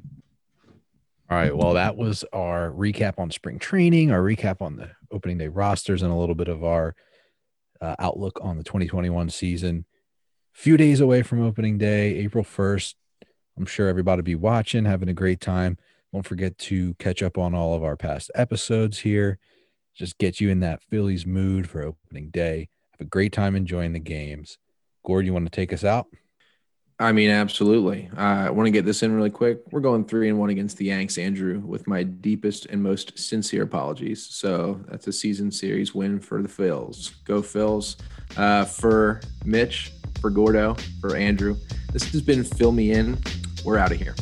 All right. Well, that was our recap on spring training, our recap on the opening day rosters, and a little bit of our uh, outlook on the 2021 season. Few days away from opening day, April 1st. I'm sure everybody be watching, having a great time. Don't forget to catch up on all of our past episodes here. Just get you in that Phillies mood for opening day. Have a great time enjoying the games. Gord, you want to take us out? I mean, absolutely. Uh, I want to get this in really quick. We're going three and one against the Yanks, Andrew, with my deepest and most sincere apologies. So that's a season series win for the Phils. Go Phils. Uh, for Mitch, for Gordo, for Andrew. This has been Phil Me In. We're out of here.